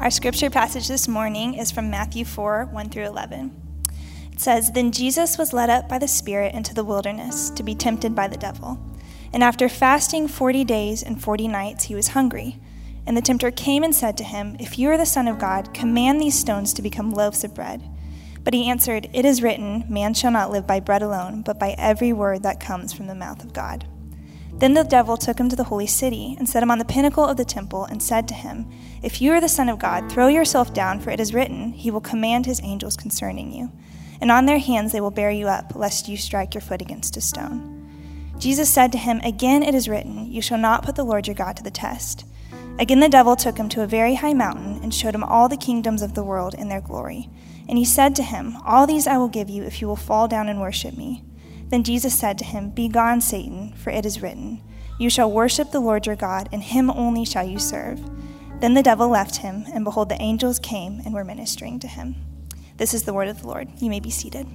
Our scripture passage this morning is from Matthew 4 1 through 11. It says, Then Jesus was led up by the Spirit into the wilderness to be tempted by the devil. And after fasting 40 days and 40 nights, he was hungry. And the tempter came and said to him, If you are the Son of God, command these stones to become loaves of bread. But he answered, It is written, Man shall not live by bread alone, but by every word that comes from the mouth of God. Then the devil took him to the holy city and set him on the pinnacle of the temple and said to him, If you are the Son of God, throw yourself down, for it is written, He will command His angels concerning you. And on their hands they will bear you up, lest you strike your foot against a stone. Jesus said to him, Again it is written, You shall not put the Lord your God to the test. Again the devil took him to a very high mountain and showed him all the kingdoms of the world in their glory. And he said to him, All these I will give you if you will fall down and worship me. Then Jesus said to him, Begone, Satan, for it is written, You shall worship the Lord your God, and him only shall you serve. Then the devil left him, and behold, the angels came and were ministering to him. This is the word of the Lord. You may be seated.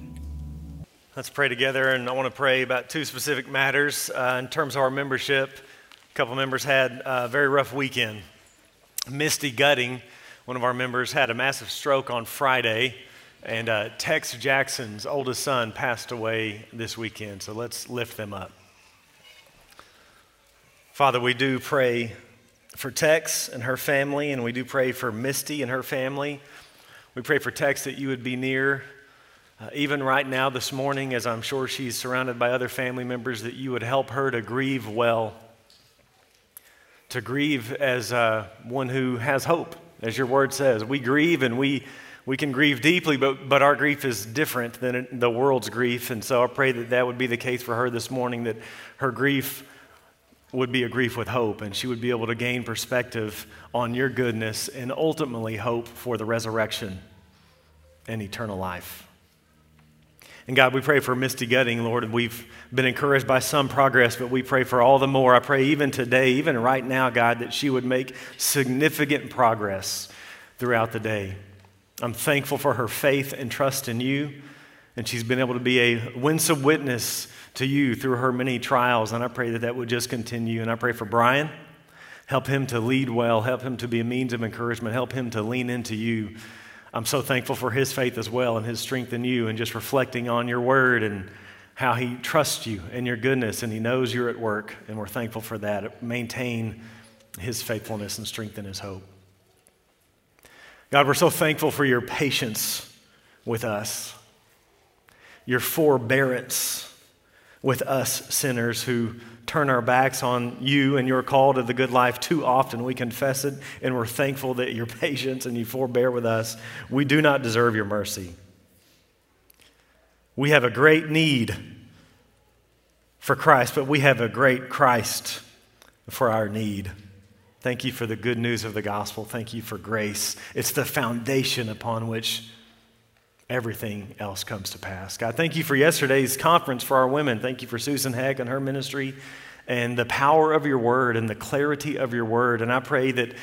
Let's pray together, and I want to pray about two specific matters uh, in terms of our membership. A couple members had a very rough weekend. Misty Gutting, one of our members, had a massive stroke on Friday. And uh, Tex Jackson's oldest son passed away this weekend, so let's lift them up. Father, we do pray for Tex and her family, and we do pray for Misty and her family. We pray for Tex that you would be near, uh, even right now this morning, as I'm sure she's surrounded by other family members, that you would help her to grieve well, to grieve as uh, one who has hope, as your word says. We grieve and we we can grieve deeply, but, but our grief is different than the world's grief. And so I pray that that would be the case for her this morning, that her grief would be a grief with hope, and she would be able to gain perspective on your goodness and ultimately hope for the resurrection and eternal life. And God, we pray for Misty Gutting, Lord. We've been encouraged by some progress, but we pray for all the more. I pray even today, even right now, God, that she would make significant progress throughout the day. I'm thankful for her faith and trust in you. And she's been able to be a winsome witness to you through her many trials. And I pray that that would just continue. And I pray for Brian. Help him to lead well, help him to be a means of encouragement, help him to lean into you. I'm so thankful for his faith as well and his strength in you and just reflecting on your word and how he trusts you and your goodness and he knows you're at work. And we're thankful for that. Maintain his faithfulness and strengthen his hope. God, we're so thankful for your patience with us, your forbearance with us sinners who turn our backs on you and your call to the good life too often. We confess it, and we're thankful that your patience and you forbear with us. We do not deserve your mercy. We have a great need for Christ, but we have a great Christ for our need. Thank you for the good news of the gospel. Thank you for grace. It's the foundation upon which everything else comes to pass. God, thank you for yesterday's conference for our women. Thank you for Susan Heck and her ministry and the power of your word and the clarity of your word. And I pray that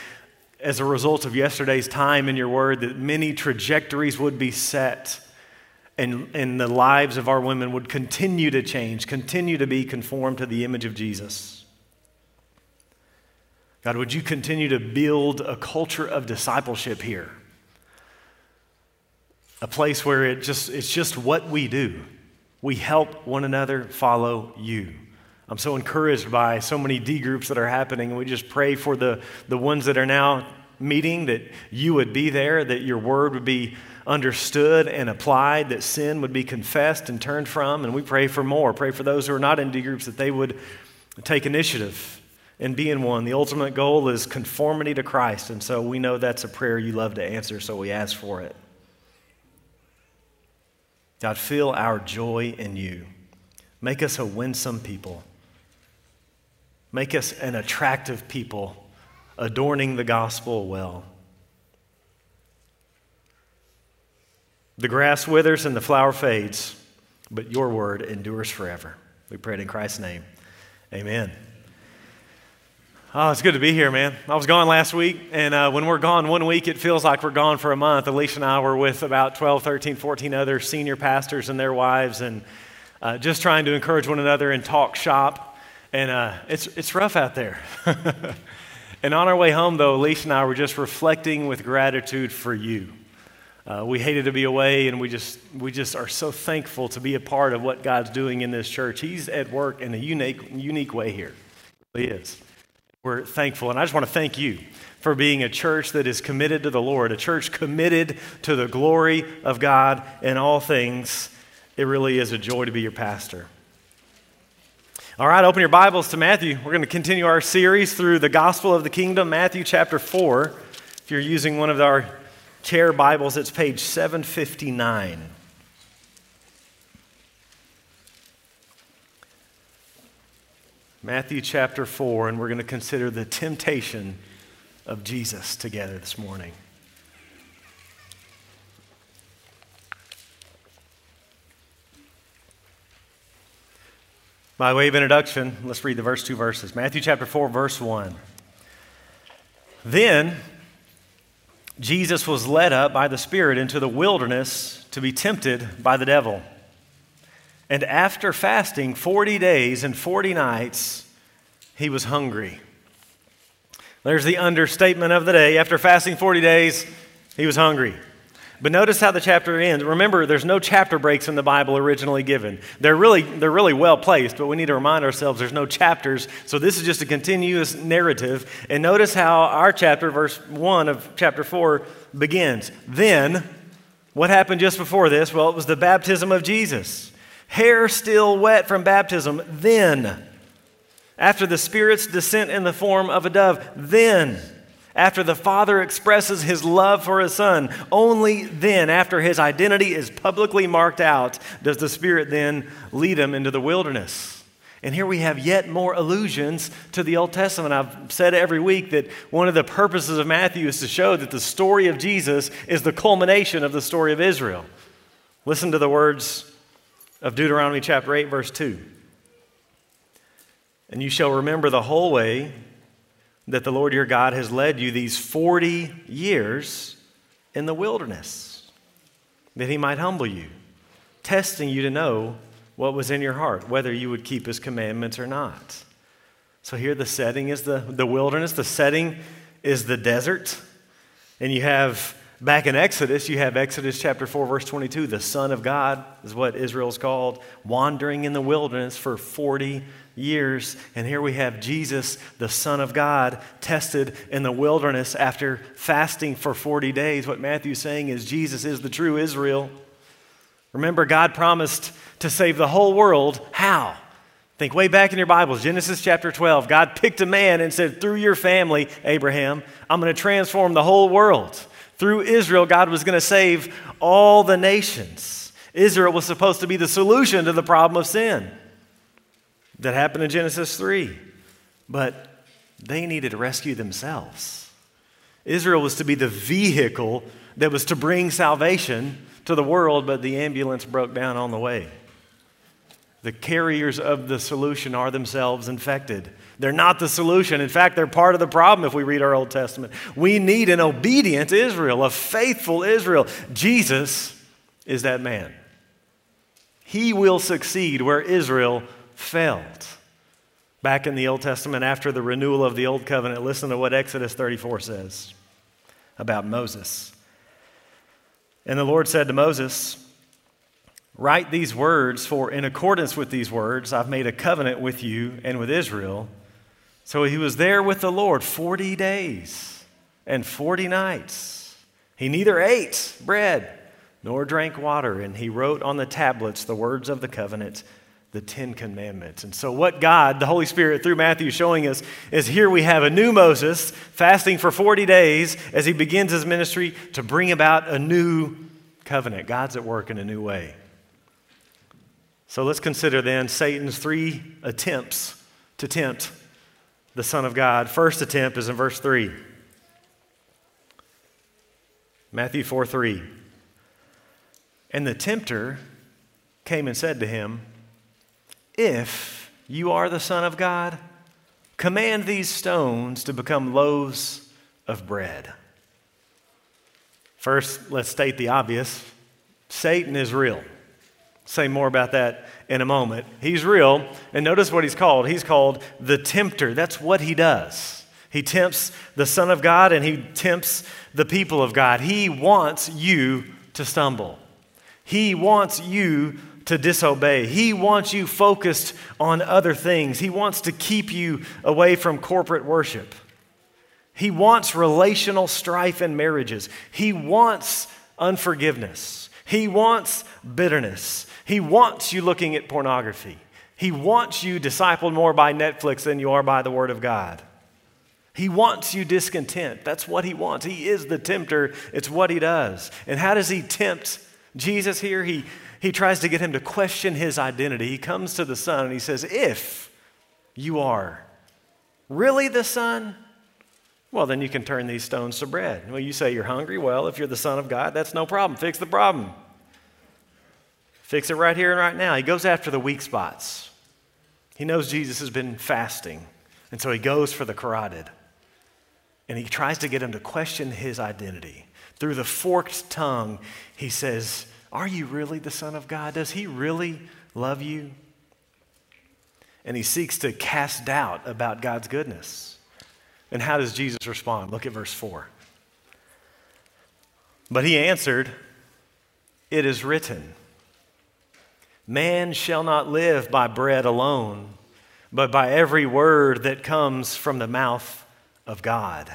as a result of yesterday's time in your word, that many trajectories would be set and, and the lives of our women would continue to change, continue to be conformed to the image of Jesus. God, would you continue to build a culture of discipleship here? A place where it just, it's just what we do. We help one another follow you. I'm so encouraged by so many D groups that are happening, we just pray for the, the ones that are now meeting that you would be there, that your word would be understood and applied, that sin would be confessed and turned from. And we pray for more. Pray for those who are not in D groups that they would take initiative and being one. The ultimate goal is conformity to Christ. And so we know that's a prayer you love to answer, so we ask for it. God, fill our joy in you. Make us a winsome people. Make us an attractive people, adorning the gospel well. The grass withers and the flower fades, but your word endures forever. We pray it in Christ's name. Amen. Oh, it's good to be here, man. I was gone last week, and uh, when we're gone one week, it feels like we're gone for a month. Alicia and I were with about 12, 13, 14 other senior pastors and their wives, and uh, just trying to encourage one another and talk shop. And uh, it's, it's rough out there. And on our way home, though, Alicia and I were just reflecting with gratitude for you. Uh, we hated to be away, and we just, we just are so thankful to be a part of what God's doing in this church. He's at work in a unique, unique way here. He is. We're thankful. And I just want to thank you for being a church that is committed to the Lord, a church committed to the glory of God in all things. It really is a joy to be your pastor. All right, open your Bibles to Matthew. We're going to continue our series through the gospel of the kingdom, Matthew chapter 4. If you're using one of our chair Bibles, it's page 759. Matthew chapter 4, and we're going to consider the temptation of Jesus together this morning. By way of introduction, let's read the verse two verses. Matthew chapter 4, verse 1. Then Jesus was led up by the Spirit into the wilderness to be tempted by the devil. And after fasting 40 days and 40 nights, he was hungry. There's the understatement of the day. After fasting 40 days, he was hungry. But notice how the chapter ends. Remember, there's no chapter breaks in the Bible originally given. They're really, they're really well placed, but we need to remind ourselves there's no chapters. So this is just a continuous narrative. And notice how our chapter, verse 1 of chapter 4, begins. Then, what happened just before this? Well, it was the baptism of Jesus. Hair still wet from baptism. Then, after the Spirit's descent in the form of a dove, then after the Father expresses his love for his Son, only then, after his identity is publicly marked out, does the Spirit then lead him into the wilderness. And here we have yet more allusions to the Old Testament. I've said every week that one of the purposes of Matthew is to show that the story of Jesus is the culmination of the story of Israel. Listen to the words of Deuteronomy chapter 8, verse 2. And you shall remember the whole way that the Lord your God has led you these 40 years in the wilderness, that he might humble you, testing you to know what was in your heart, whether you would keep his commandments or not. So here the setting is the, the wilderness, the setting is the desert, and you have Back in Exodus, you have Exodus chapter 4, verse 22. The Son of God is what Israel's called, wandering in the wilderness for 40 years. And here we have Jesus, the Son of God, tested in the wilderness after fasting for 40 days. What Matthew's saying is Jesus is the true Israel. Remember, God promised to save the whole world. How? Think way back in your Bibles, Genesis chapter 12. God picked a man and said, Through your family, Abraham, I'm going to transform the whole world. Through Israel, God was going to save all the nations. Israel was supposed to be the solution to the problem of sin that happened in Genesis 3. But they needed to rescue themselves. Israel was to be the vehicle that was to bring salvation to the world, but the ambulance broke down on the way. The carriers of the solution are themselves infected. They're not the solution. In fact, they're part of the problem if we read our Old Testament. We need an obedient Israel, a faithful Israel. Jesus is that man. He will succeed where Israel failed. Back in the Old Testament, after the renewal of the Old Covenant, listen to what Exodus 34 says about Moses. And the Lord said to Moses, Write these words, for in accordance with these words, I've made a covenant with you and with Israel so he was there with the Lord 40 days and 40 nights. He neither ate bread nor drank water, and he wrote on the tablets the words of the covenant, the Ten Commandments. And so, what God, the Holy Spirit, through Matthew, is showing us is here we have a new Moses fasting for 40 days as he begins his ministry to bring about a new covenant. God's at work in a new way. So, let's consider then Satan's three attempts to tempt the Son of God. First attempt is in verse 3. Matthew 4 3. And the tempter came and said to him, If you are the Son of God, command these stones to become loaves of bread. First, let's state the obvious Satan is real. Say more about that in a moment. He's real, and notice what he's called. He's called the tempter. That's what he does. He tempts the Son of God and he tempts the people of God. He wants you to stumble. He wants you to disobey. He wants you focused on other things. He wants to keep you away from corporate worship. He wants relational strife in marriages. He wants unforgiveness. He wants bitterness. He wants you looking at pornography. He wants you discipled more by Netflix than you are by the Word of God. He wants you discontent. That's what he wants. He is the tempter, it's what he does. And how does he tempt Jesus here? He, he tries to get him to question his identity. He comes to the Son and he says, If you are really the Son, well, then you can turn these stones to bread. Well, you say you're hungry. Well, if you're the Son of God, that's no problem. Fix the problem. Fix it right here and right now. He goes after the weak spots. He knows Jesus has been fasting, and so he goes for the carotid. And he tries to get him to question his identity. Through the forked tongue, he says, Are you really the Son of God? Does he really love you? And he seeks to cast doubt about God's goodness. And how does Jesus respond? Look at verse 4. But he answered, It is written, Man shall not live by bread alone, but by every word that comes from the mouth of God.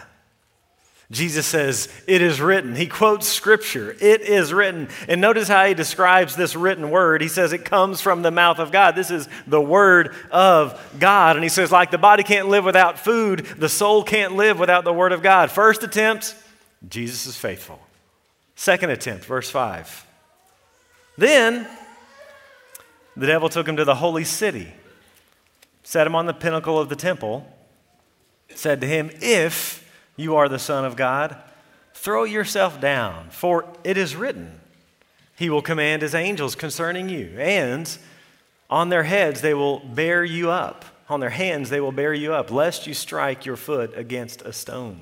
Jesus says, It is written. He quotes scripture. It is written. And notice how he describes this written word. He says it comes from the mouth of God. This is the word of God. And he says, like the body can't live without food, the soul can't live without the word of God. First attempt, Jesus is faithful. Second attempt, verse 5. Then the devil took him to the holy city, set him on the pinnacle of the temple said to him, If you are the Son of God, throw yourself down, for it is written, He will command His angels concerning you, and on their heads they will bear you up. On their hands they will bear you up, lest you strike your foot against a stone.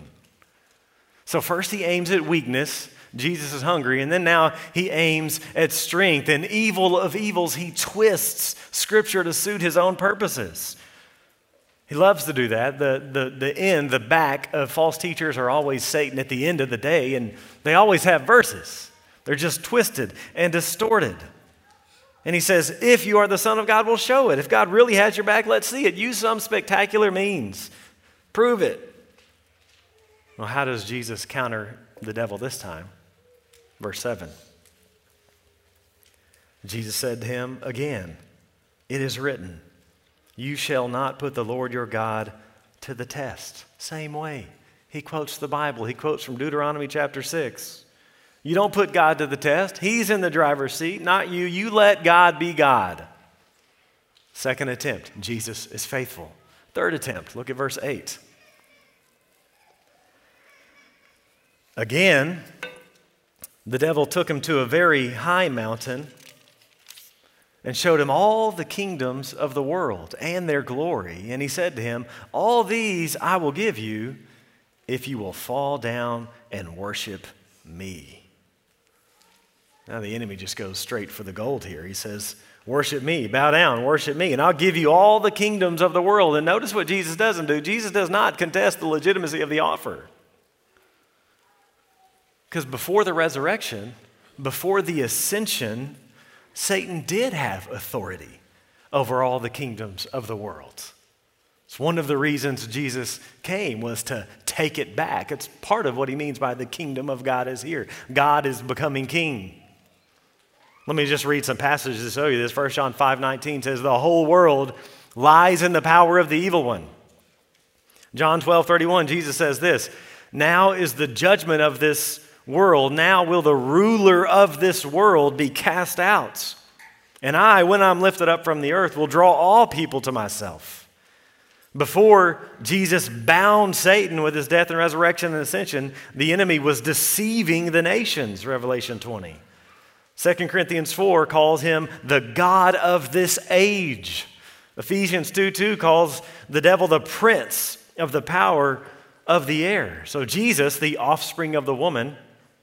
So, first he aims at weakness. Jesus is hungry. And then now he aims at strength. And evil of evils, he twists scripture to suit his own purposes. He loves to do that. The, the, the end, the back of false teachers are always Satan at the end of the day, and they always have verses. They're just twisted and distorted. And he says, If you are the Son of God, we'll show it. If God really has your back, let's see it. Use some spectacular means. Prove it. Well, how does Jesus counter the devil this time? Verse 7. Jesus said to him again, It is written. You shall not put the Lord your God to the test. Same way. He quotes the Bible. He quotes from Deuteronomy chapter 6. You don't put God to the test. He's in the driver's seat, not you. You let God be God. Second attempt, Jesus is faithful. Third attempt, look at verse 8. Again, the devil took him to a very high mountain and showed him all the kingdoms of the world and their glory. And he said to him, All these I will give you if you will fall down and worship me. Now the enemy just goes straight for the gold here. He says, Worship me, bow down, worship me, and I'll give you all the kingdoms of the world. And notice what Jesus doesn't do. Jesus does not contest the legitimacy of the offer. Because before the resurrection, before the ascension, Satan did have authority over all the kingdoms of the world. It's one of the reasons Jesus came was to take it back. It's part of what he means by the kingdom of God is here. God is becoming king. Let me just read some passages to show you this. 1 John 5 19 says, The whole world lies in the power of the evil one. John 12 31, Jesus says this Now is the judgment of this world, now will the ruler of this world be cast out. And I, when I'm lifted up from the earth, will draw all people to myself. Before Jesus bound Satan with his death and resurrection and ascension, the enemy was deceiving the nations, Revelation 20. 2 Corinthians 4 calls him the God of this age. Ephesians 2 2 calls the devil the prince of the power of the air. So Jesus, the offspring of the woman,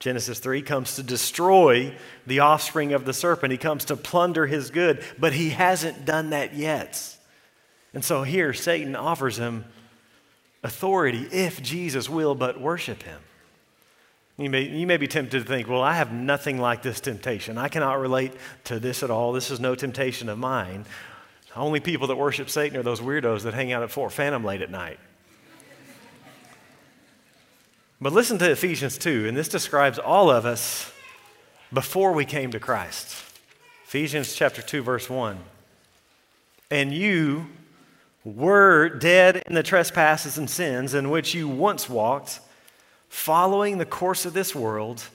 Genesis 3 comes to destroy the offspring of the serpent. He comes to plunder his good, but he hasn't done that yet. And so here, Satan offers him authority if Jesus will but worship him. You may, you may be tempted to think, well, I have nothing like this temptation. I cannot relate to this at all. This is no temptation of mine. Only people that worship Satan are those weirdos that hang out at Fort Phantom late at night. But listen to Ephesians 2, and this describes all of us before we came to Christ. Ephesians chapter 2, verse 1. And you were dead in the trespasses and sins in which you once walked following the course of this world,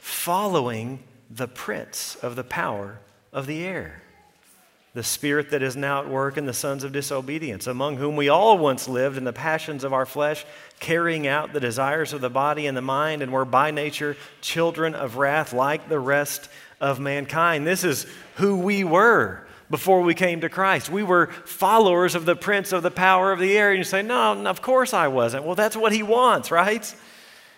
following the prince of the power of the air, the spirit that is now at work in the sons of disobedience, among whom we all once lived in the passions of our flesh, carrying out the desires of the body and the mind, and were by nature children of wrath like the rest of mankind. This is who we were before we came to Christ. We were followers of the prince of the power of the air. And you say, No, of course I wasn't. Well, that's what he wants, right?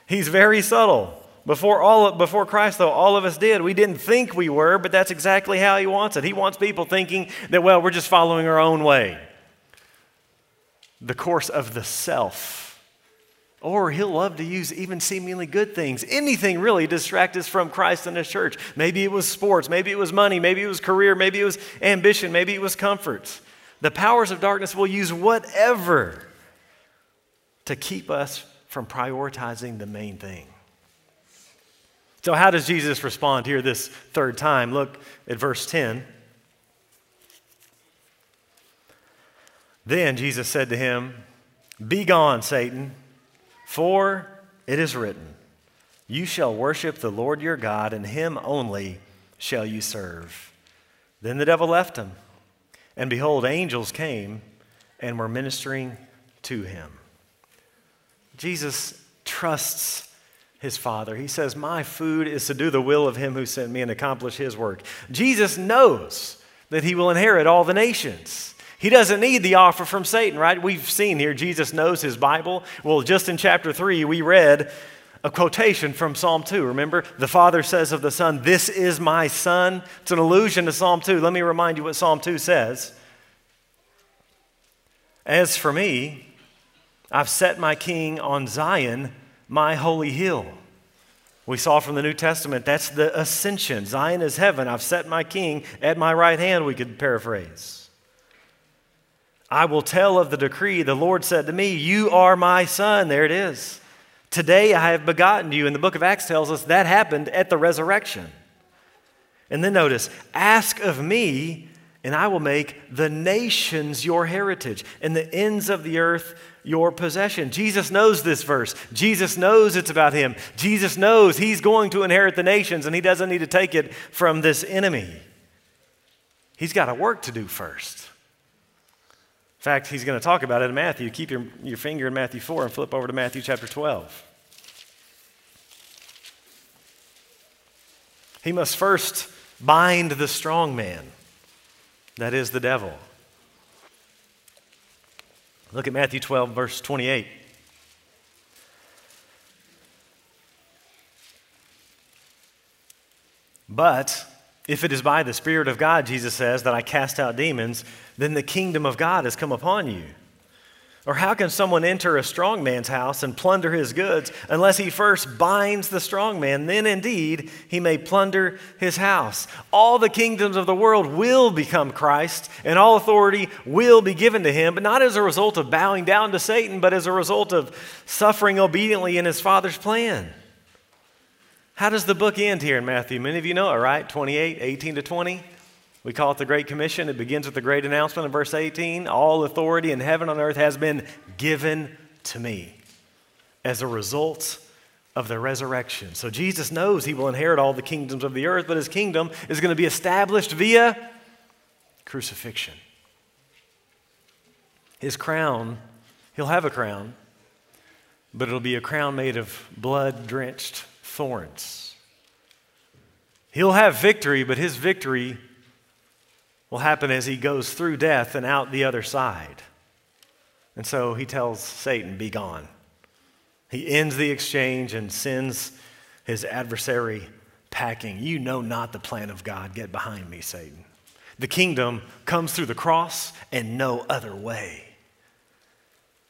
He's very subtle. Before, all, before Christ, though, all of us did. We didn't think we were, but that's exactly how He wants it. He wants people thinking that, well, we're just following our own way, the course of the self. Or He'll love to use even seemingly good things, anything really, distract us from Christ and His church. Maybe it was sports, maybe it was money, maybe it was career, maybe it was ambition, maybe it was comfort. The powers of darkness will use whatever to keep us from prioritizing the main thing. So, how does Jesus respond here this third time? Look at verse 10. Then Jesus said to him, Be gone, Satan, for it is written, You shall worship the Lord your God, and him only shall you serve. Then the devil left him, and behold, angels came and were ministering to him. Jesus trusts his Father. He says, My food is to do the will of him who sent me and accomplish his work. Jesus knows that he will inherit all the nations. He doesn't need the offer from Satan, right? We've seen here Jesus knows his Bible. Well, just in chapter 3, we read a quotation from Psalm 2. Remember, the Father says of the Son, This is my Son. It's an allusion to Psalm 2. Let me remind you what Psalm 2 says. As for me, I've set my king on Zion, my holy hill. We saw from the New Testament that's the ascension. Zion is heaven. I've set my king at my right hand, we could paraphrase. I will tell of the decree. The Lord said to me, You are my son. There it is. Today I have begotten you. And the book of Acts tells us that happened at the resurrection. And then notice, ask of me, and I will make the nations your heritage, and the ends of the earth your possession. Jesus knows this verse. Jesus knows it's about him. Jesus knows he's going to inherit the nations and he doesn't need to take it from this enemy. He's got a work to do first. In fact, he's going to talk about it in Matthew. Keep your, your finger in Matthew 4 and flip over to Matthew chapter 12. He must first bind the strong man, that is the devil. Look at Matthew 12, verse 28. But if it is by the Spirit of God, Jesus says, that I cast out demons, then the kingdom of God has come upon you. Or how can someone enter a strong man's house and plunder his goods unless he first binds the strong man? Then indeed he may plunder his house. All the kingdoms of the world will become Christ, and all authority will be given to him, but not as a result of bowing down to Satan, but as a result of suffering obediently in his Father's plan. How does the book end here in Matthew? Many of you know it, right? 28, 18 to 20. We call it the Great Commission. It begins with the great announcement in verse 18 All authority in heaven and earth has been given to me as a result of the resurrection. So Jesus knows he will inherit all the kingdoms of the earth, but his kingdom is going to be established via crucifixion. His crown, he'll have a crown, but it'll be a crown made of blood drenched thorns. He'll have victory, but his victory will happen as he goes through death and out the other side. And so he tells Satan, Be gone. He ends the exchange and sends his adversary packing. You know not the plan of God. Get behind me, Satan. The kingdom comes through the cross and no other way.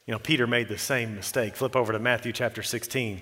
You know, Peter made the same mistake. Flip over to Matthew chapter 16.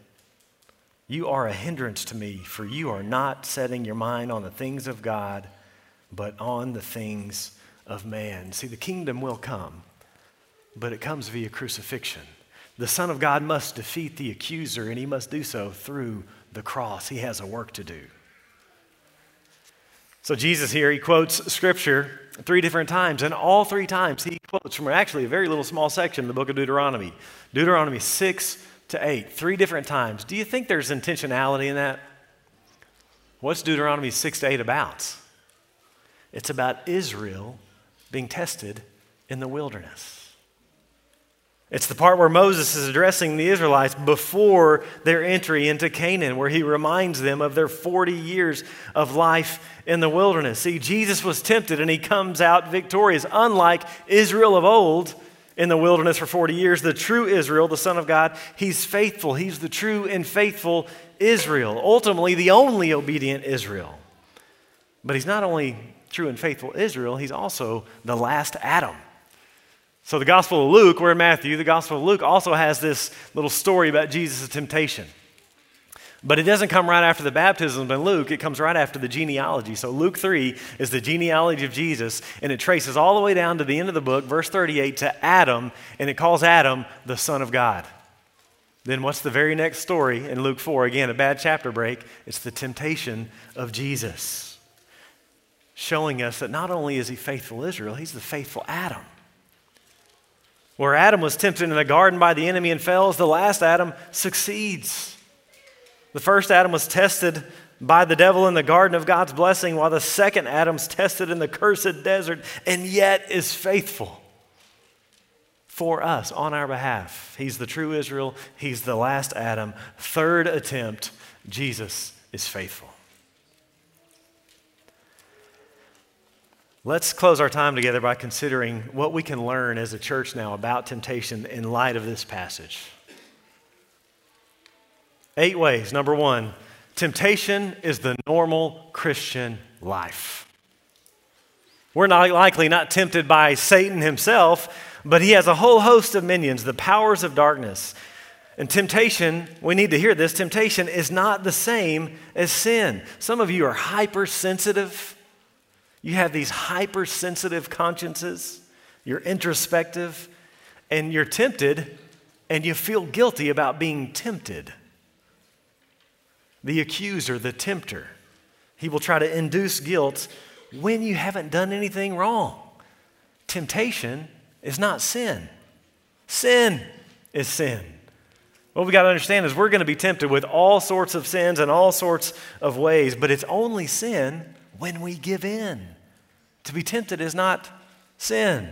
You are a hindrance to me, for you are not setting your mind on the things of God, but on the things of man. See, the kingdom will come, but it comes via crucifixion. The Son of God must defeat the accuser, and he must do so through the cross. He has a work to do. So, Jesus here, he quotes scripture three different times, and all three times he quotes from actually a very little small section in the book of Deuteronomy. Deuteronomy 6 to 8, three different times. Do you think there's intentionality in that? What's Deuteronomy 6 to 8 about? It's about Israel being tested in the wilderness. It's the part where Moses is addressing the Israelites before their entry into Canaan, where he reminds them of their 40 years of life in the wilderness. See, Jesus was tempted and he comes out victorious, unlike Israel of old in the wilderness for 40 years. The true Israel, the Son of God, he's faithful. He's the true and faithful Israel, ultimately, the only obedient Israel. But he's not only true and faithful Israel, he's also the last Adam. So, the Gospel of Luke, we're in Matthew, the Gospel of Luke also has this little story about Jesus' temptation. But it doesn't come right after the baptism in Luke, it comes right after the genealogy. So Luke 3 is the genealogy of Jesus, and it traces all the way down to the end of the book, verse 38, to Adam, and it calls Adam the Son of God. Then what's the very next story in Luke 4? Again, a bad chapter break. It's the temptation of Jesus, showing us that not only is he faithful Israel, he's the faithful Adam. Where Adam was tempted in the garden by the enemy and fails, the last Adam succeeds. The first Adam was tested by the devil in the garden of God's blessing, while the second Adam's tested in the cursed desert and yet is faithful for us on our behalf. He's the true Israel, he's the last Adam. Third attempt, Jesus is faithful. Let's close our time together by considering what we can learn as a church now about temptation in light of this passage. Eight ways. Number one, temptation is the normal Christian life. We're not likely not tempted by Satan himself, but he has a whole host of minions, the powers of darkness. And temptation, we need to hear this temptation is not the same as sin. Some of you are hypersensitive you have these hypersensitive consciences, you're introspective, and you're tempted, and you feel guilty about being tempted. The accuser, the tempter, he will try to induce guilt when you haven't done anything wrong. Temptation is not sin, sin is sin. What we got to understand is we're going to be tempted with all sorts of sins and all sorts of ways, but it's only sin when we give in. To be tempted is not sin.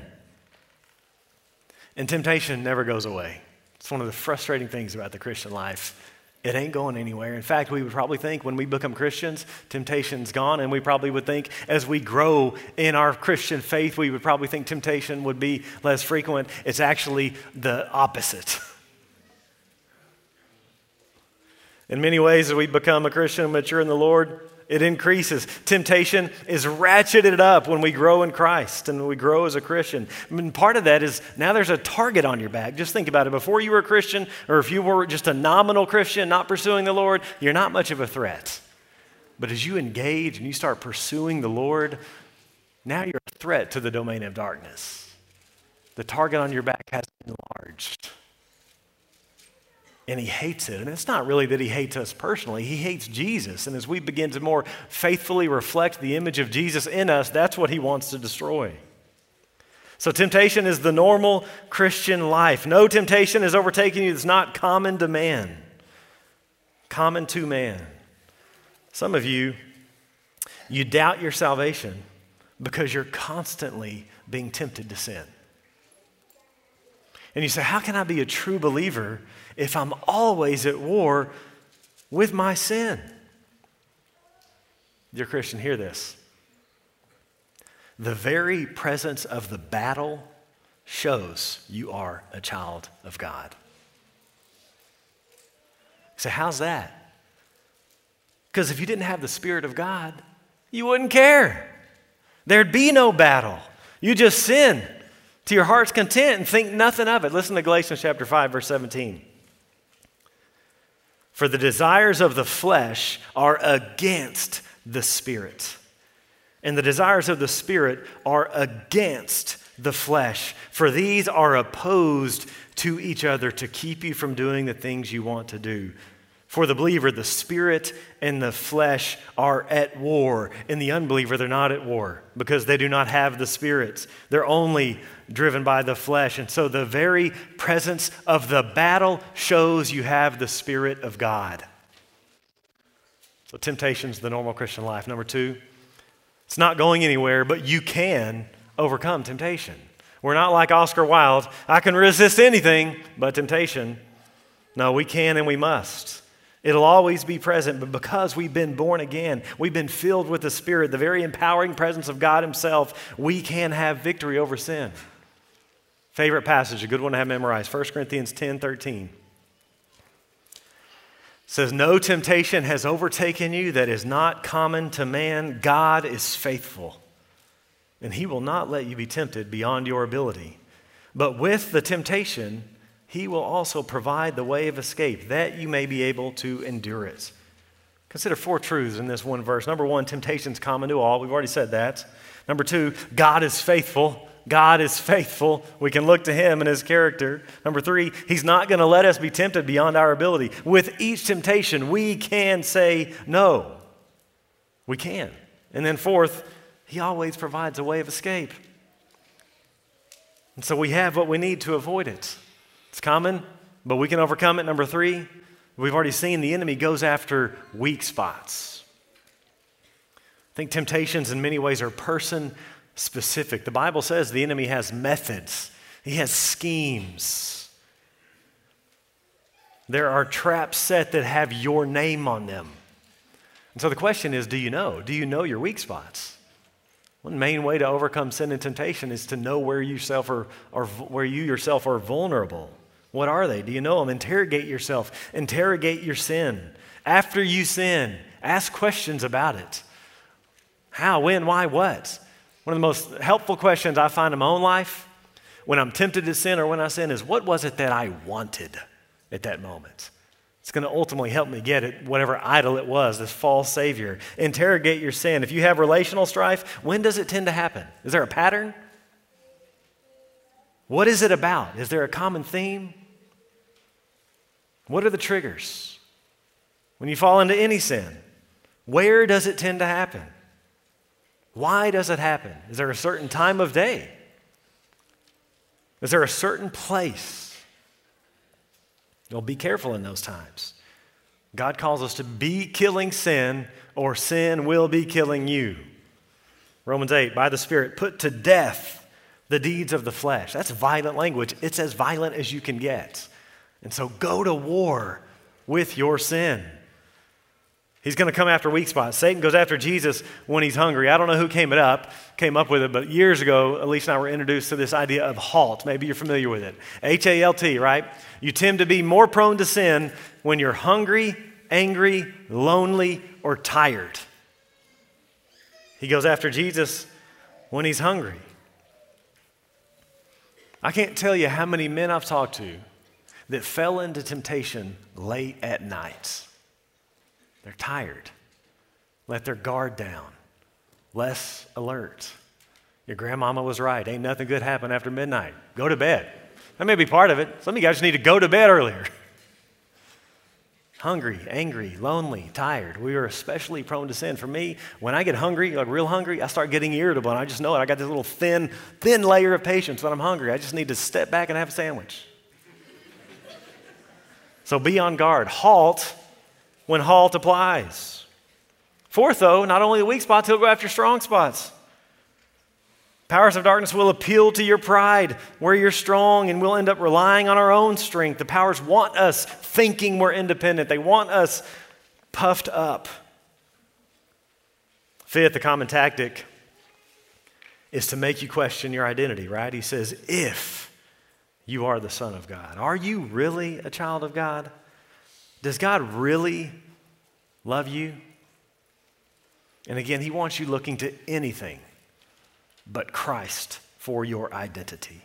And temptation never goes away. It's one of the frustrating things about the Christian life. It ain't going anywhere. In fact, we would probably think when we become Christians, temptation's gone, and we probably would think as we grow in our Christian faith, we would probably think temptation would be less frequent. It's actually the opposite. In many ways, as we become a Christian and mature in the Lord, it increases. Temptation is ratcheted up when we grow in Christ and we grow as a Christian. I mean, part of that is now there's a target on your back. Just think about it. Before you were a Christian, or if you were just a nominal Christian, not pursuing the Lord, you're not much of a threat. But as you engage and you start pursuing the Lord, now you're a threat to the domain of darkness. The target on your back has enlarged and he hates it. And it's not really that he hates us personally, he hates Jesus. And as we begin to more faithfully reflect the image of Jesus in us, that's what he wants to destroy. So, temptation is the normal Christian life. No temptation is overtaking you that's not common to man, common to man. Some of you you doubt your salvation because you're constantly being tempted to sin. And you say, How can I be a true believer if I'm always at war with my sin? Dear Christian, hear this. The very presence of the battle shows you are a child of God. So, how's that? Because if you didn't have the Spirit of God, you wouldn't care. There'd be no battle. You just sin to your heart's content and think nothing of it. Listen to Galatians chapter 5, verse 17. For the desires of the flesh are against the Spirit, and the desires of the Spirit are against the flesh. For these are opposed to each other to keep you from doing the things you want to do. For the believer, the spirit and the flesh are at war. In the unbeliever, they're not at war because they do not have the spirits. They're only driven by the flesh. And so the very presence of the battle shows you have the Spirit of God. So temptation's the normal Christian life. Number two, it's not going anywhere, but you can overcome temptation. We're not like Oscar Wilde. I can resist anything but temptation. No, we can and we must. It'll always be present, but because we've been born again, we've been filled with the Spirit, the very empowering presence of God Himself, we can have victory over sin. Favorite passage, a good one to have memorized 1 Corinthians 10 13. says, No temptation has overtaken you that is not common to man. God is faithful, and He will not let you be tempted beyond your ability. But with the temptation, he will also provide the way of escape that you may be able to endure it. Consider four truths in this one verse. Number one, temptation is common to all. We've already said that. Number two, God is faithful. God is faithful. We can look to Him and His character. Number three, He's not going to let us be tempted beyond our ability. With each temptation, we can say no. We can. And then fourth, He always provides a way of escape. And so we have what we need to avoid it. It's common, but we can overcome it. Number three, we've already seen the enemy goes after weak spots. I think temptations in many ways are person specific. The Bible says the enemy has methods, he has schemes. There are traps set that have your name on them. And so the question is do you know? Do you know your weak spots? One main way to overcome sin and temptation is to know where you, yourself are, or where you yourself are vulnerable. What are they? Do you know them? Interrogate yourself, interrogate your sin. After you sin, ask questions about it. How, when, why, what? One of the most helpful questions I find in my own life when I'm tempted to sin or when I sin is what was it that I wanted at that moment? It's going to ultimately help me get it, whatever idol it was, this false Savior. Interrogate your sin. If you have relational strife, when does it tend to happen? Is there a pattern? What is it about? Is there a common theme? What are the triggers? When you fall into any sin, where does it tend to happen? Why does it happen? Is there a certain time of day? Is there a certain place? Well, be careful in those times. God calls us to be killing sin, or sin will be killing you. Romans 8, by the Spirit, put to death the deeds of the flesh. That's violent language. It's as violent as you can get. And so go to war with your sin. He's going to come after weak spots. Satan goes after Jesus when he's hungry. I don't know who came it up, came up with it, but years ago, Elise and I were introduced to this idea of halt. Maybe you're familiar with it. H A L T, right? You tend to be more prone to sin when you're hungry, angry, lonely, or tired. He goes after Jesus when he's hungry. I can't tell you how many men I've talked to that fell into temptation late at night. They're tired, let their guard down, less alert. Your grandmama was right. Ain't nothing good happen after midnight. Go to bed. That may be part of it. Some of you guys need to go to bed earlier. hungry, angry, lonely, tired. We are especially prone to sin. For me, when I get hungry, like real hungry, I start getting irritable. And I just know it. I got this little thin, thin layer of patience when I'm hungry. I just need to step back and have a sandwich. So be on guard. Halt when halt applies. Fourth, though, not only the weak spots, he'll go after strong spots. Powers of darkness will appeal to your pride where you're strong, and we'll end up relying on our own strength. The powers want us thinking we're independent, they want us puffed up. Fifth, the common tactic is to make you question your identity, right? He says, if you are the Son of God, are you really a child of God? Does God really love you? And again, He wants you looking to anything but Christ for your identity.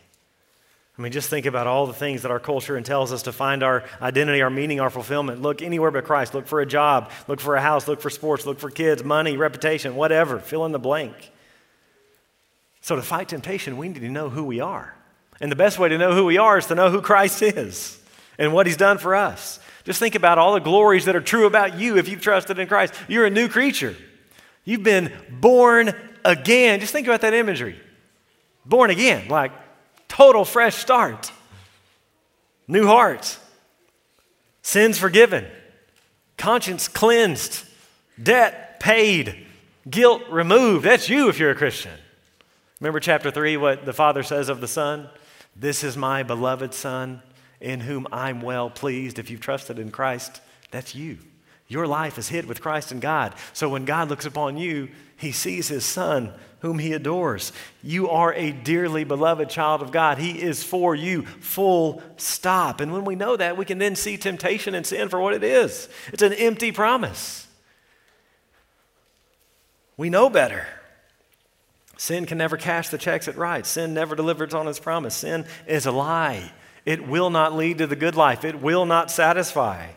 I mean, just think about all the things that our culture tells us to find our identity, our meaning, our fulfillment. Look anywhere but Christ. Look for a job, look for a house, look for sports, look for kids, money, reputation, whatever. Fill in the blank. So, to fight temptation, we need to know who we are. And the best way to know who we are is to know who Christ is and what he's done for us. Just think about all the glories that are true about you if you've trusted in Christ. You're a new creature. You've been born again. Just think about that imagery. Born again, like total fresh start. New heart. Sins forgiven. Conscience cleansed. Debt paid. Guilt removed. That's you if you're a Christian. Remember chapter 3, what the Father says of the Son? This is my beloved Son in whom I'm well pleased. If you've trusted in Christ, that's you. Your life is hid with Christ and God. So when God looks upon you, he sees his Son whom he adores. You are a dearly beloved child of God. He is for you, full stop. And when we know that, we can then see temptation and sin for what it is it's an empty promise. We know better. Sin can never cash the checks it writes. Sin never delivers on its promise. Sin is a lie. It will not lead to the good life. It will not satisfy.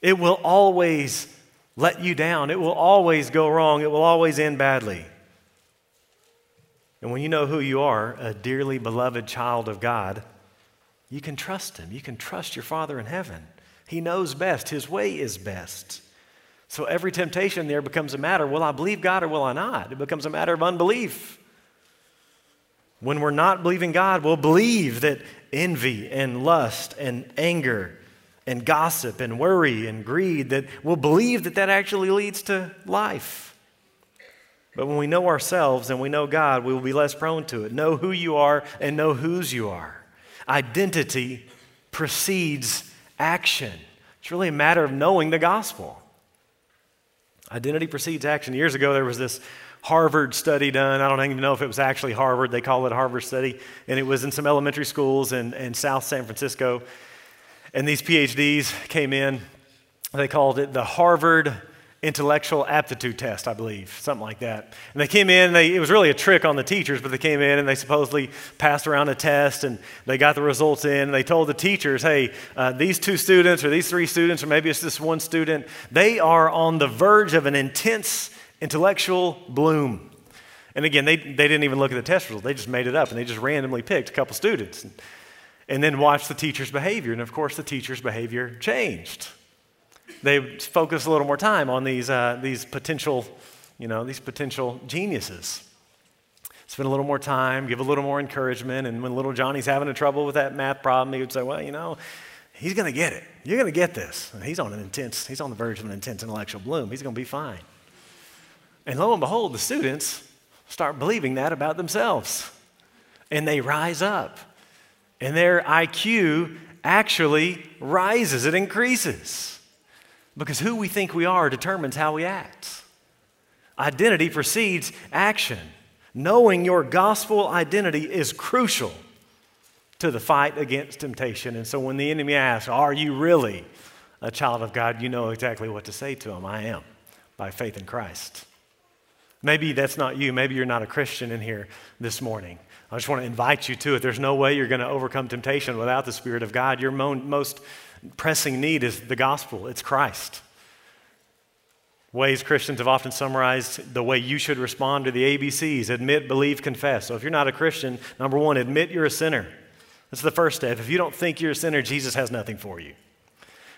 It will always let you down. It will always go wrong. It will always end badly. And when you know who you are, a dearly beloved child of God, you can trust Him. You can trust your Father in heaven. He knows best, His way is best. So every temptation there becomes a matter will I believe God or will I not? It becomes a matter of unbelief. When we're not believing God, we'll believe that envy and lust and anger and gossip and worry and greed, that we'll believe that that actually leads to life. But when we know ourselves and we know God, we will be less prone to it. Know who you are and know whose you are. Identity precedes action. It's really a matter of knowing the gospel. Identity precedes action. Years ago, there was this Harvard study done. I don't even know if it was actually Harvard. They call it Harvard study. And it was in some elementary schools in, in South San Francisco. And these PhDs came in. They called it the Harvard intellectual aptitude test, I believe, something like that. And they came in, they, it was really a trick on the teachers, but they came in and they supposedly passed around a test and they got the results in. They told the teachers, hey, uh, these two students or these three students, or maybe it's this one student, they are on the verge of an intense intellectual bloom. And again, they, they didn't even look at the test results, they just made it up and they just randomly picked a couple students. And, and then watched the teacher's behavior. And of course, the teacher's behavior changed they focus a little more time on these, uh, these potential, you know, these potential geniuses. Spend a little more time, give a little more encouragement, and when little Johnny's having a trouble with that math problem, he would say, well, you know, he's going to get it. You're going to get this. And he's on an intense, he's on the verge of an intense intellectual bloom. He's going to be fine. And lo and behold, the students start believing that about themselves. And they rise up. And their IQ actually rises, it increases. Because who we think we are determines how we act. Identity precedes action. Knowing your gospel identity is crucial to the fight against temptation. And so when the enemy asks, Are you really a child of God? you know exactly what to say to him I am, by faith in Christ. Maybe that's not you. Maybe you're not a Christian in here this morning. I just want to invite you to it. There's no way you're going to overcome temptation without the Spirit of God. Your most pressing need is the gospel, it's Christ. Ways Christians have often summarized the way you should respond to the ABCs admit, believe, confess. So if you're not a Christian, number one, admit you're a sinner. That's the first step. If you don't think you're a sinner, Jesus has nothing for you.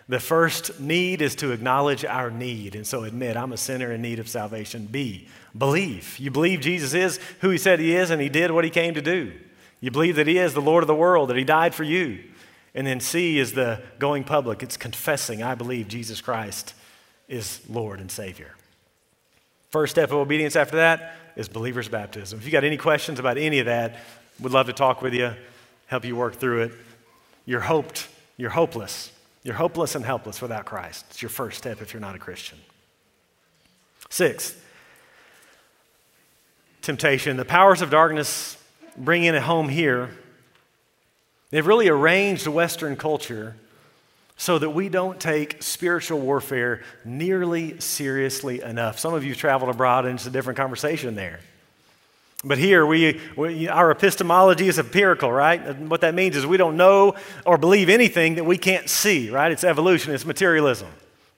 The first need is to acknowledge our need. And so admit, I'm a sinner in need of salvation. B, believe. You believe Jesus is who he said he is and he did what he came to do. You believe that he is the Lord of the world, that he died for you. And then C is the going public. It's confessing, I believe Jesus Christ is Lord and Savior. First step of obedience after that is believer's baptism. If you got any questions about any of that, we'd love to talk with you, help you work through it. You're hoped, you're hopeless. You're hopeless and helpless without Christ. It's your first step if you're not a Christian. Sixth, temptation. The powers of darkness bring in a home here. They've really arranged Western culture so that we don't take spiritual warfare nearly seriously enough. Some of you traveled abroad, and it's a different conversation there. But here, we, we, our epistemology is empirical, right? And what that means is we don't know or believe anything that we can't see, right? It's evolution, it's materialism.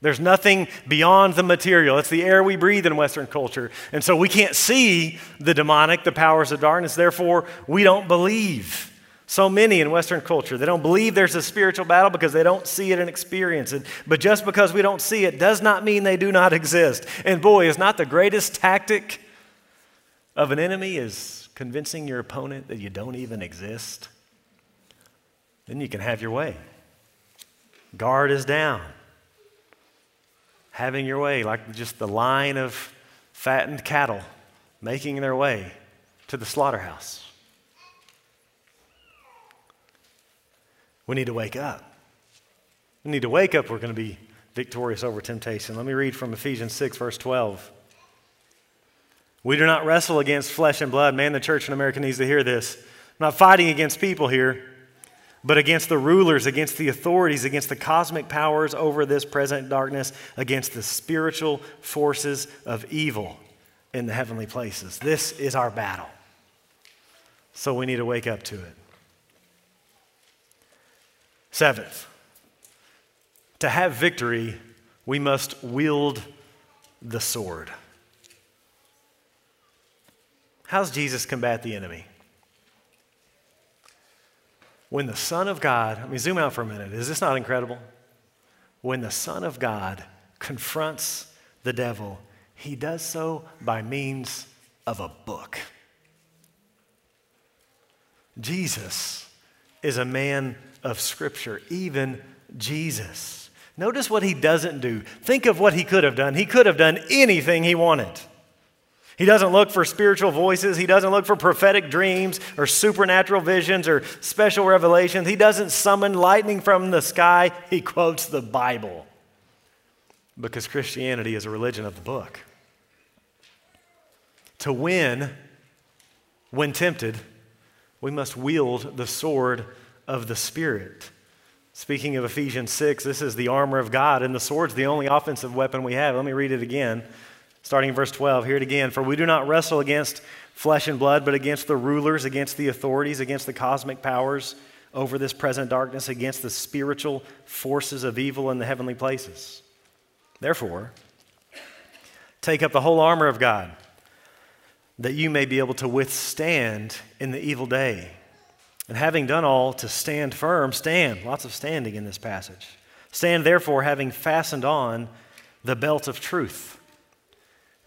There's nothing beyond the material. It's the air we breathe in Western culture. And so we can't see the demonic, the powers of darkness. Therefore, we don't believe. So many in Western culture, they don't believe there's a spiritual battle because they don't see it and experience it. But just because we don't see it does not mean they do not exist. And boy, is not the greatest tactic of an enemy is convincing your opponent that you don't even exist. Then you can have your way. Guard is down. Having your way, like just the line of fattened cattle making their way to the slaughterhouse. We need to wake up. We need to wake up. We're going to be victorious over temptation. Let me read from Ephesians 6, verse 12. We do not wrestle against flesh and blood. Man, the church in America needs to hear this. I'm not fighting against people here, but against the rulers, against the authorities, against the cosmic powers over this present darkness, against the spiritual forces of evil in the heavenly places. This is our battle. So we need to wake up to it. Seventh, to have victory, we must wield the sword. How's Jesus combat the enemy? When the Son of God, let me zoom out for a minute. Is this not incredible? When the Son of God confronts the devil, he does so by means of a book. Jesus is a man of Scripture, even Jesus. Notice what he doesn't do. Think of what he could have done. He could have done anything he wanted. He doesn't look for spiritual voices. He doesn't look for prophetic dreams or supernatural visions or special revelations. He doesn't summon lightning from the sky. He quotes the Bible because Christianity is a religion of the book. To win, when tempted, we must wield the sword of the Spirit. Speaking of Ephesians 6, this is the armor of God, and the sword's the only offensive weapon we have. Let me read it again, starting in verse 12. Hear it again. For we do not wrestle against flesh and blood, but against the rulers, against the authorities, against the cosmic powers over this present darkness, against the spiritual forces of evil in the heavenly places. Therefore, take up the whole armor of God, that you may be able to withstand in the evil day. And having done all to stand firm, stand. Lots of standing in this passage. Stand therefore, having fastened on the belt of truth,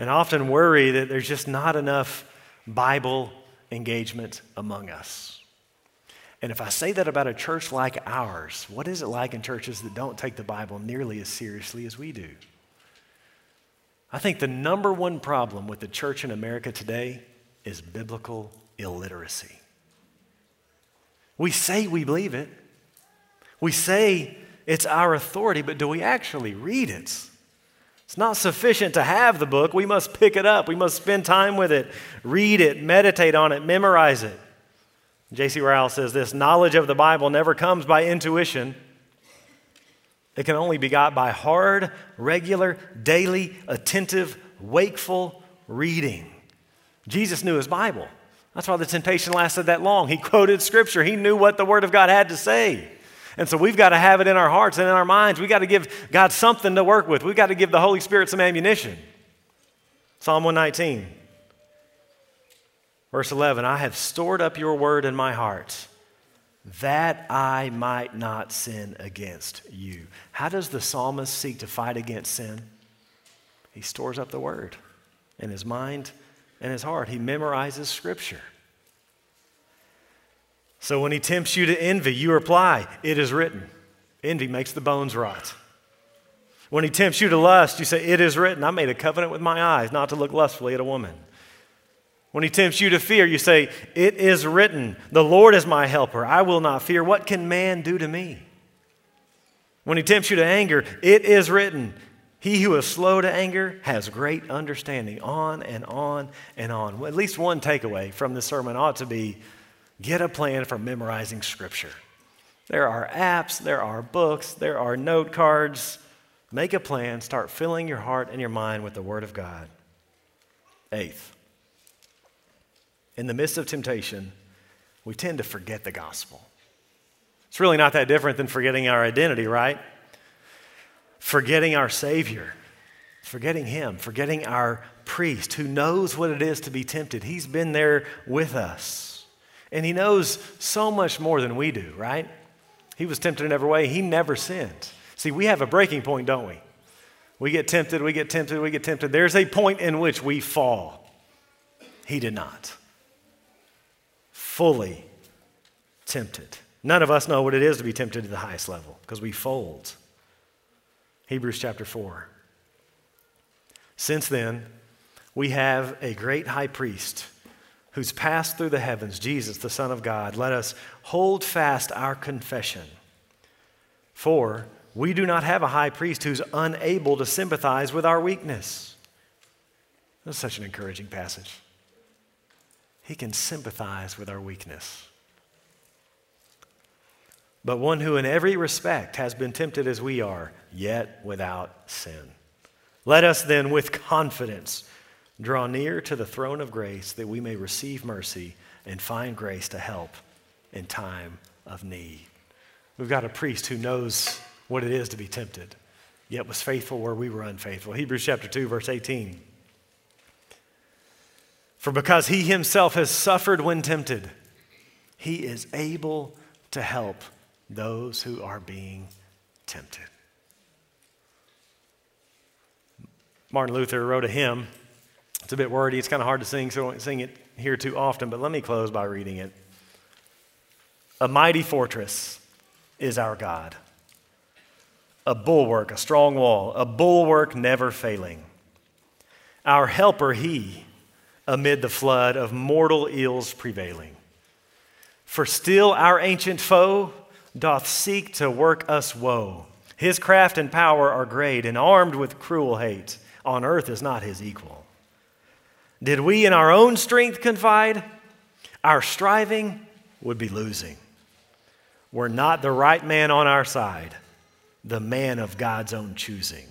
And often worry that there's just not enough Bible engagement among us. And if I say that about a church like ours, what is it like in churches that don't take the Bible nearly as seriously as we do? I think the number one problem with the church in America today is biblical illiteracy. We say we believe it. We say it's our authority, but do we actually read it? It's not sufficient to have the book. We must pick it up. We must spend time with it, read it, meditate on it, memorize it. J.C. Ryle says this knowledge of the Bible never comes by intuition. It can only be got by hard, regular, daily, attentive, wakeful reading. Jesus knew his Bible. That's why the temptation lasted that long. He quoted scripture, he knew what the Word of God had to say. And so we've got to have it in our hearts and in our minds. We've got to give God something to work with. We've got to give the Holy Spirit some ammunition. Psalm 119, verse 11 I have stored up your word in my heart that I might not sin against you. How does the psalmist seek to fight against sin? He stores up the word in his mind and his heart. He memorizes scripture. So when he tempts you to envy, you reply, It is written. Envy makes the bones rot. When he tempts you to lust, you say, It is written, I made a covenant with my eyes not to look lustfully at a woman. When he tempts you to fear, you say, It is written, the Lord is my helper. I will not fear. What can man do to me? When he tempts you to anger, it is written, He who is slow to anger has great understanding. On and on and on. Well, at least one takeaway from this sermon ought to be get a plan for memorizing Scripture. There are apps, there are books, there are note cards. Make a plan, start filling your heart and your mind with the Word of God. Eighth, in the midst of temptation, we tend to forget the gospel. It's really not that different than forgetting our identity, right? Forgetting our Savior, forgetting Him, forgetting our priest who knows what it is to be tempted. He's been there with us. And He knows so much more than we do, right? He was tempted in every way, He never sinned. See, we have a breaking point, don't we? We get tempted, we get tempted, we get tempted. There's a point in which we fall. He did not fully tempted. None of us know what it is to be tempted to the highest level because we fold. Hebrews chapter 4. Since then, we have a great high priest who's passed through the heavens, Jesus, the Son of God. Let us hold fast our confession. For we do not have a high priest who's unable to sympathize with our weakness. That's such an encouraging passage. He can sympathize with our weakness. But one who, in every respect, has been tempted as we are, yet without sin. Let us then, with confidence, draw near to the throne of grace that we may receive mercy and find grace to help in time of need. We've got a priest who knows what it is to be tempted, yet was faithful where we were unfaithful. Hebrews chapter 2, verse 18. For because he himself has suffered when tempted, he is able to help those who are being tempted. Martin Luther wrote a hymn. It's a bit wordy, it's kind of hard to sing, so I won't sing it here too often, but let me close by reading it. A mighty fortress is our God, a bulwark, a strong wall, a bulwark never failing. Our helper, he amid the flood of mortal ills prevailing. For still our ancient foe doth seek to work us woe. His craft and power are great, and armed with cruel hate, on earth is not his equal. Did we in our own strength confide, our striving would be losing. We're not the right man on our side, the man of God's own choosing.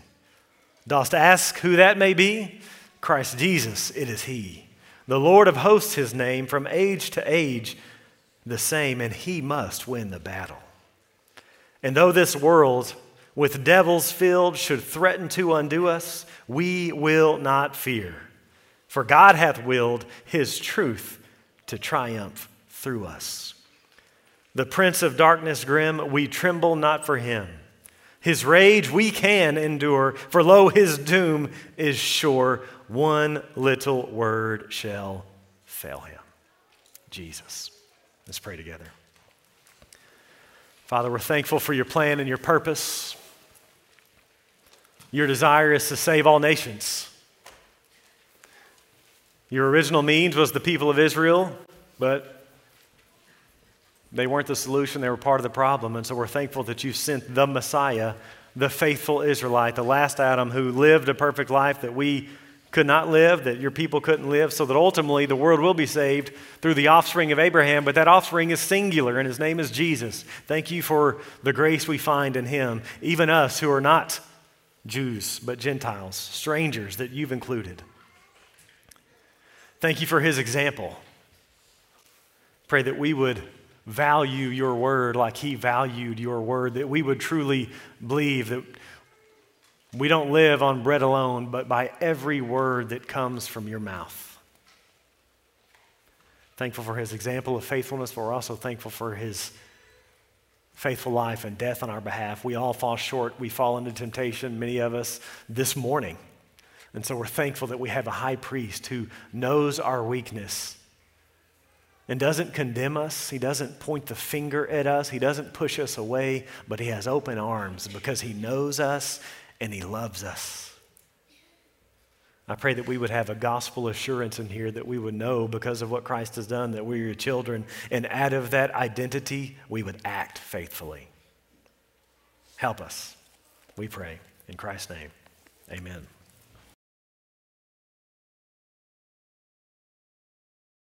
Dost ask who that may be? Christ Jesus, it is he. The Lord of hosts, his name, from age to age the same, and he must win the battle. And though this world with devils filled should threaten to undo us, we will not fear. For God hath willed his truth to triumph through us. The prince of darkness grim, we tremble not for him. His rage we can endure, for lo, his doom is sure one little word shall fail him Jesus. Let's pray together. Father, we're thankful for your plan and your purpose. Your desire is to save all nations. Your original means was the people of Israel, but they weren't the solution, they were part of the problem. And so we're thankful that you sent the Messiah, the faithful Israelite, the last Adam who lived a perfect life that we could not live, that your people couldn't live, so that ultimately the world will be saved through the offspring of Abraham. But that offspring is singular, and his name is Jesus. Thank you for the grace we find in him, even us who are not Jews, but Gentiles, strangers that you've included. Thank you for his example. Pray that we would value your word like he valued your word, that we would truly believe that We don't live on bread alone, but by every word that comes from your mouth. Thankful for his example of faithfulness, but we're also thankful for his faithful life and death on our behalf. We all fall short. We fall into temptation, many of us, this morning. And so we're thankful that we have a high priest who knows our weakness and doesn't condemn us. He doesn't point the finger at us. He doesn't push us away, but He has open arms because He knows us and He loves us. I pray that we would have a gospel assurance in here that we would know because of what Christ has done that we're your children, and out of that identity, we would act faithfully. Help us, we pray. In Christ's name, amen.